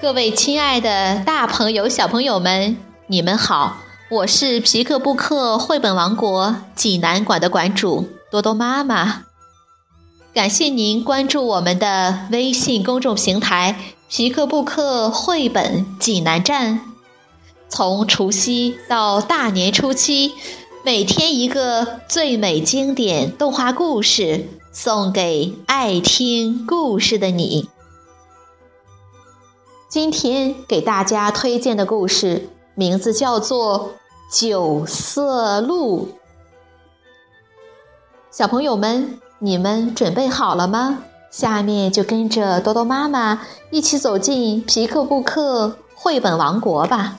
各位亲爱的大朋友、小朋友们，你们好！我是皮克布克绘本王国济南馆的馆主多多妈妈。感谢您关注我们的微信公众平台“皮克布克绘本济南站”。从除夕到大年初七，每天一个最美经典动画故事，送给爱听故事的你。今天给大家推荐的故事名字叫做《九色鹿》。小朋友们，你们准备好了吗？下面就跟着多多妈妈一起走进皮克布克绘本王国吧。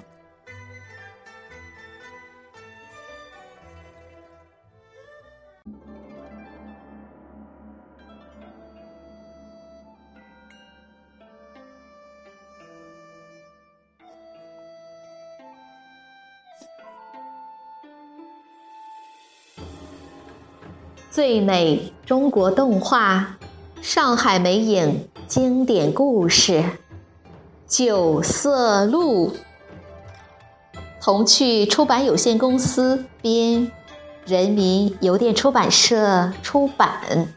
最美中国动画，上海美影经典故事《九色鹿》，童趣出版有限公司编，人民邮电出版社出版。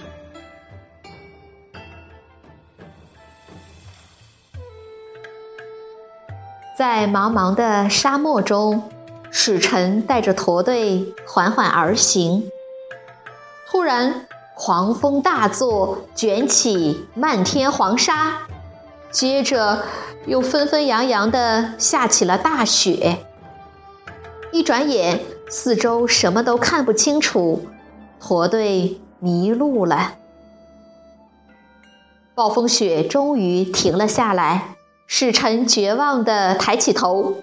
在茫茫的沙漠中，使臣带着驼队缓缓而行。突然，狂风大作，卷起漫天黄沙，接着又纷纷扬扬地下起了大雪。一转眼，四周什么都看不清楚，驼队迷路了。暴风雪终于停了下来，使臣绝望地抬起头，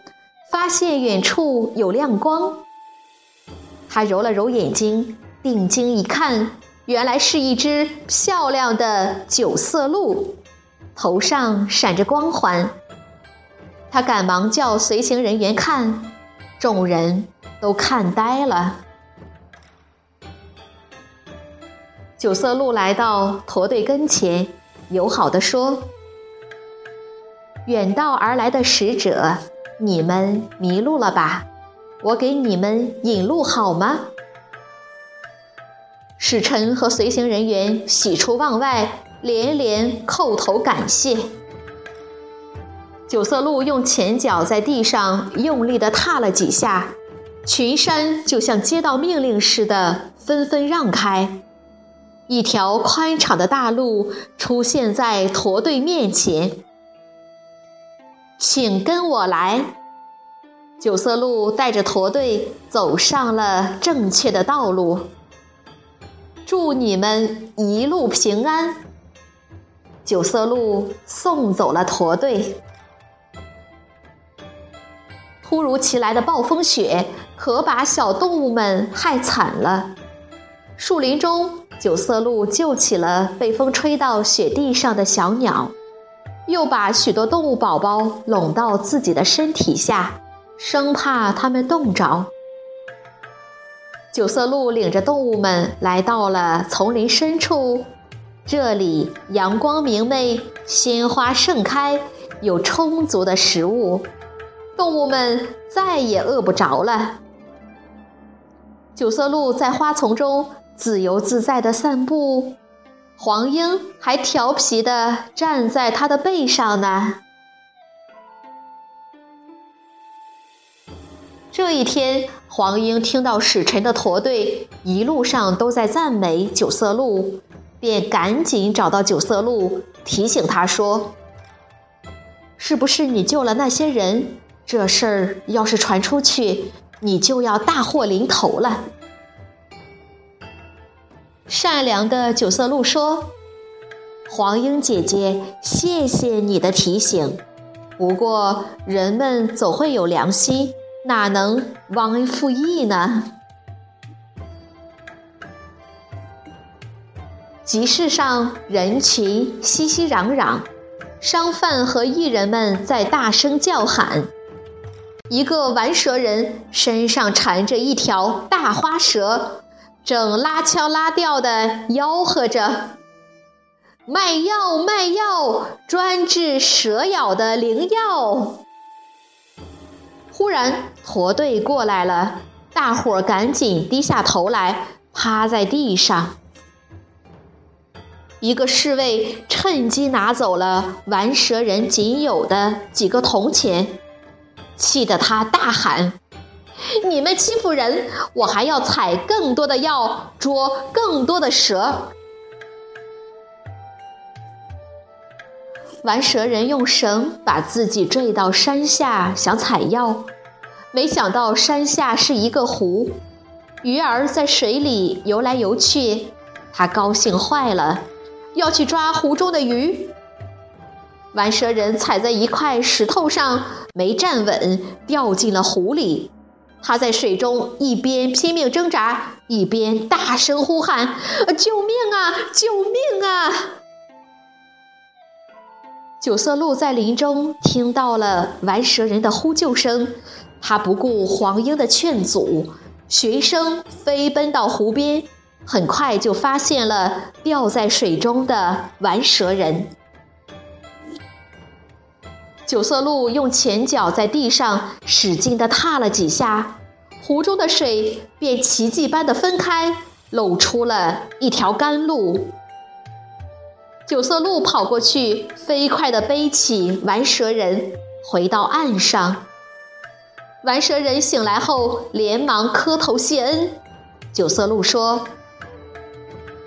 发现远处有亮光。他揉了揉眼睛。定睛一看，原来是一只漂亮的九色鹿，头上闪着光环。他赶忙叫随行人员看，众人都看呆了。九色鹿来到驼队跟前，友好地说：“远道而来的使者，你们迷路了吧？我给你们引路好吗？”使臣和随行人员喜出望外，连连叩头感谢。九色鹿用前脚在地上用力地踏了几下，群山就像接到命令似的纷纷让开，一条宽敞的大路出现在驼队面前。请跟我来，九色鹿带着驼队走上了正确的道路。祝你们一路平安。九色鹿送走了驼队。突如其来的暴风雪可把小动物们害惨了。树林中，九色鹿救起了被风吹到雪地上的小鸟，又把许多动物宝宝拢到自己的身体下，生怕它们冻着。九色鹿领着动物们来到了丛林深处，这里阳光明媚，鲜花盛开，有充足的食物，动物们再也饿不着了。九色鹿在花丛中自由自在地散步，黄莺还调皮地站在它的背上呢。这一天，黄莺听到使臣的驼队一路上都在赞美九色鹿，便赶紧找到九色鹿，提醒他说：“是不是你救了那些人？这事儿要是传出去，你就要大祸临头了。”善良的九色鹿说：“黄莺姐姐，谢谢你的提醒。不过，人们总会有良心。”哪能忘恩负义呢？集市上人群熙熙攘攘，商贩和艺人们在大声叫喊。一个玩蛇人身上缠着一条大花蛇，正拉腔拉调的吆喝着：“卖药卖药，专治蛇咬的灵药。忽然，驼队过来了，大伙赶紧低下头来，趴在地上。一个侍卫趁机拿走了玩蛇人仅有的几个铜钱，气得他大喊：“你们欺负人，我还要采更多的药，捉更多的蛇。”玩蛇人用绳把自己坠到山下，想采药，没想到山下是一个湖，鱼儿在水里游来游去，他高兴坏了，要去抓湖中的鱼。玩蛇人踩在一块石头上，没站稳，掉进了湖里。他在水中一边拼命挣扎，一边大声呼喊：“救命啊！救命啊！”九色鹿在林中听到了玩蛇人的呼救声，他不顾黄莺的劝阻，循声飞奔到湖边，很快就发现了掉在水中的玩蛇人。九色鹿用前脚在地上使劲地踏了几下，湖中的水便奇迹般的分开，露出了一条干路。九色鹿跑过去，飞快地背起玩蛇人，回到岸上。玩蛇人醒来后，连忙磕头谢恩。九色鹿说：“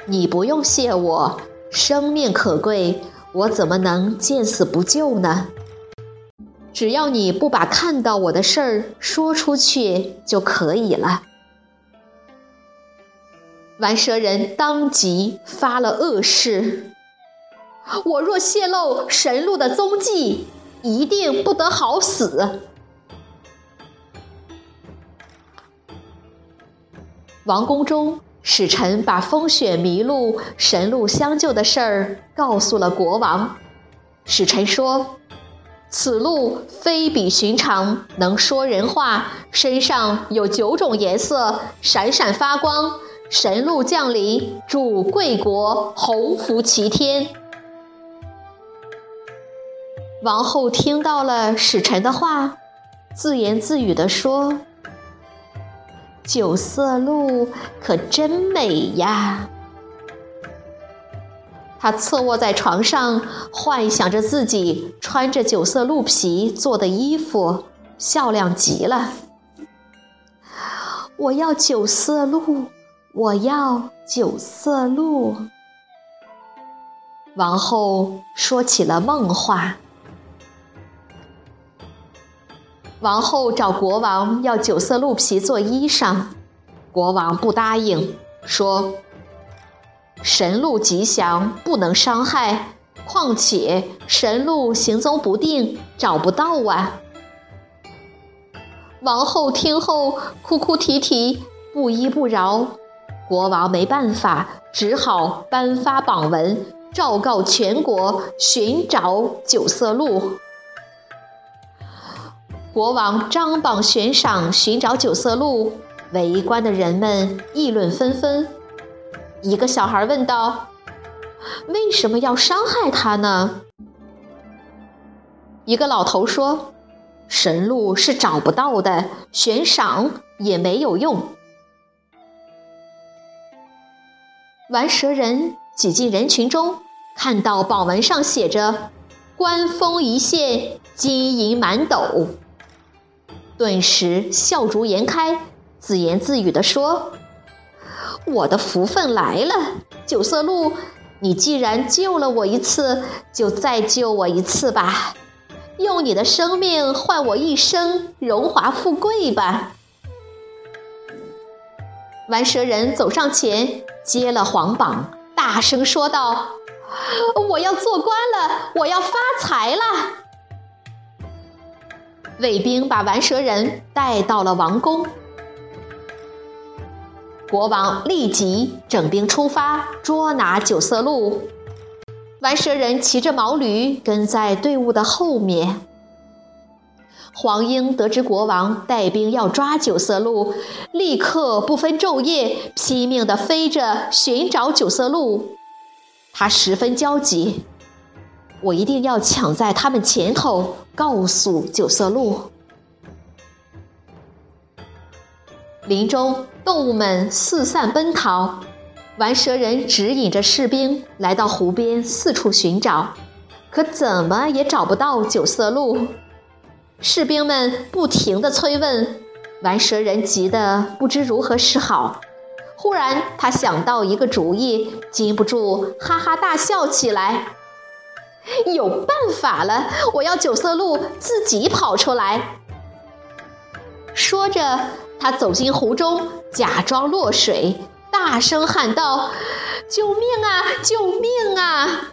你不用谢我，生命可贵，我怎么能见死不救呢？只要你不把看到我的事儿说出去就可以了。”玩蛇人当即发了恶誓。我若泄露神鹿的踪迹，一定不得好死。王宫中，使臣把风雪迷路、神鹿相救的事儿告诉了国王。使臣说：“此鹿非比寻常，能说人话，身上有九种颜色，闪闪发光。神鹿降临，主贵国，鸿福齐天。”王后听到了使臣的话，自言自语地说：“九色鹿可真美呀！”她侧卧在床上，幻想着自己穿着九色鹿皮做的衣服，漂亮极了。我要九色鹿，我要九色鹿。王后说起了梦话。王后找国王要九色鹿皮做衣裳，国王不答应，说：“神鹿吉祥，不能伤害。况且神鹿行踪不定，找不到啊。”王后听后哭哭啼啼，不依不饶。国王没办法，只好颁发榜文，昭告全国，寻找九色鹿。国王张榜悬赏寻找九色鹿，围观的人们议论纷纷。一个小孩问道：“为什么要伤害他呢？”一个老头说：“神鹿是找不到的，悬赏也没有用。”玩蛇人挤进人群中，看到榜文上写着“官封一线，金银满斗”。顿时笑逐颜开，自言自语地说：“我的福分来了，九色鹿，你既然救了我一次，就再救我一次吧，用你的生命换我一生荣华富贵吧。”玩蛇人走上前，接了黄榜，大声说道：“我要做官了，我要发财了。”卫兵把玩蛇人带到了王宫，国王立即整兵出发捉拿九色鹿。玩蛇人骑着毛驴跟在队伍的后面。黄莺得知国王带兵要抓九色鹿，立刻不分昼夜拼命地飞着寻找九色鹿。他十分焦急。我一定要抢在他们前头，告诉九色鹿。林中动物们四散奔逃，玩蛇人指引着士兵来到湖边，四处寻找，可怎么也找不到九色鹿。士兵们不停地催问，玩蛇人急得不知如何是好。忽然，他想到一个主意，禁不住哈哈大笑起来。有办法了！我要九色鹿自己跑出来。说着，他走进湖中，假装落水，大声喊道：“救命啊！救命啊！”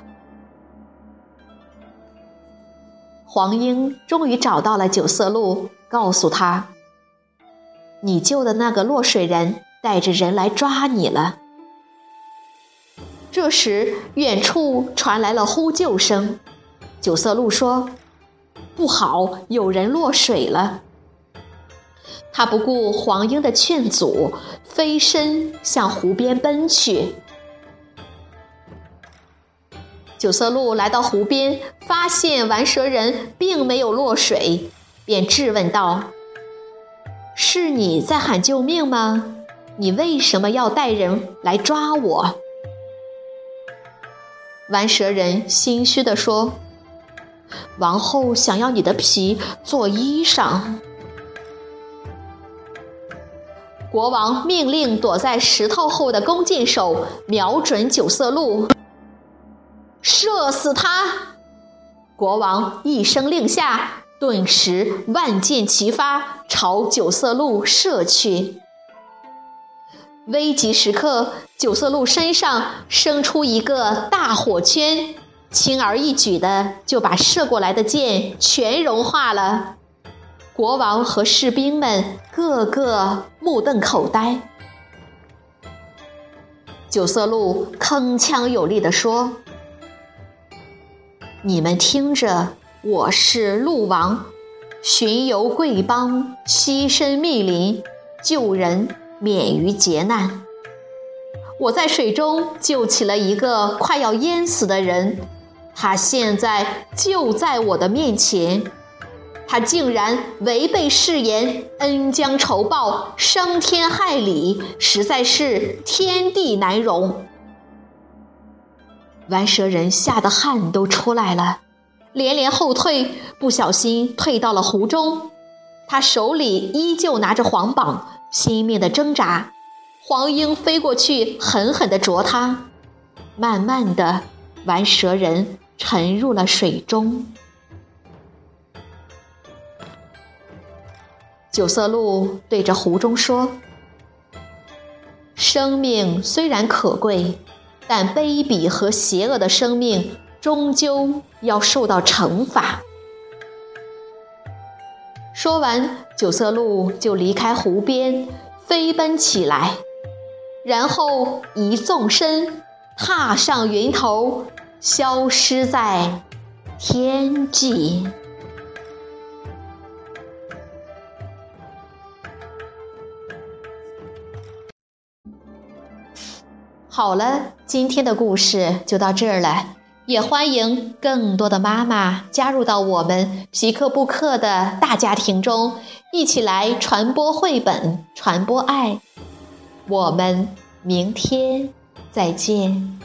黄莺终于找到了九色鹿，告诉他：“你救的那个落水人带着人来抓你了。”这时，远处传来了呼救声。九色鹿说：“不好，有人落水了。”他不顾黄莺的劝阻，飞身向湖边奔去。九色鹿来到湖边，发现玩蛇人并没有落水，便质问道：“是你在喊救命吗？你为什么要带人来抓我？”玩蛇人心虚地说：“王后想要你的皮做衣裳。”国王命令躲在石头后的弓箭手瞄准九色鹿，射死他！国王一声令下，顿时万箭齐发，朝九色鹿射去。危急时刻，九色鹿身上生出一个大火圈，轻而易举的就把射过来的箭全融化了。国王和士兵们个个目瞪口呆。九色鹿铿锵有力地说：“你们听着，我是鹿王，巡游贵邦，栖身密林，救人。”免于劫难。我在水中救起了一个快要淹死的人，他现在就在我的面前。他竟然违背誓言，恩将仇报，伤天害理，实在是天地难容。玩蛇人吓得汗都出来了，连连后退，不小心退到了湖中。他手里依旧拿着黄榜。拼命的挣扎，黄莺飞过去，狠狠地啄它。慢慢的，玩蛇人沉入了水中。九色鹿对着湖中说：“生命虽然可贵，但卑鄙和邪恶的生命终究要受到惩罚。”说完，九色鹿就离开湖边，飞奔起来，然后一纵身，踏上云头，消失在天际。好了，今天的故事就到这儿了。也欢迎更多的妈妈加入到我们皮克布克的大家庭中，一起来传播绘本，传播爱。我们明天再见。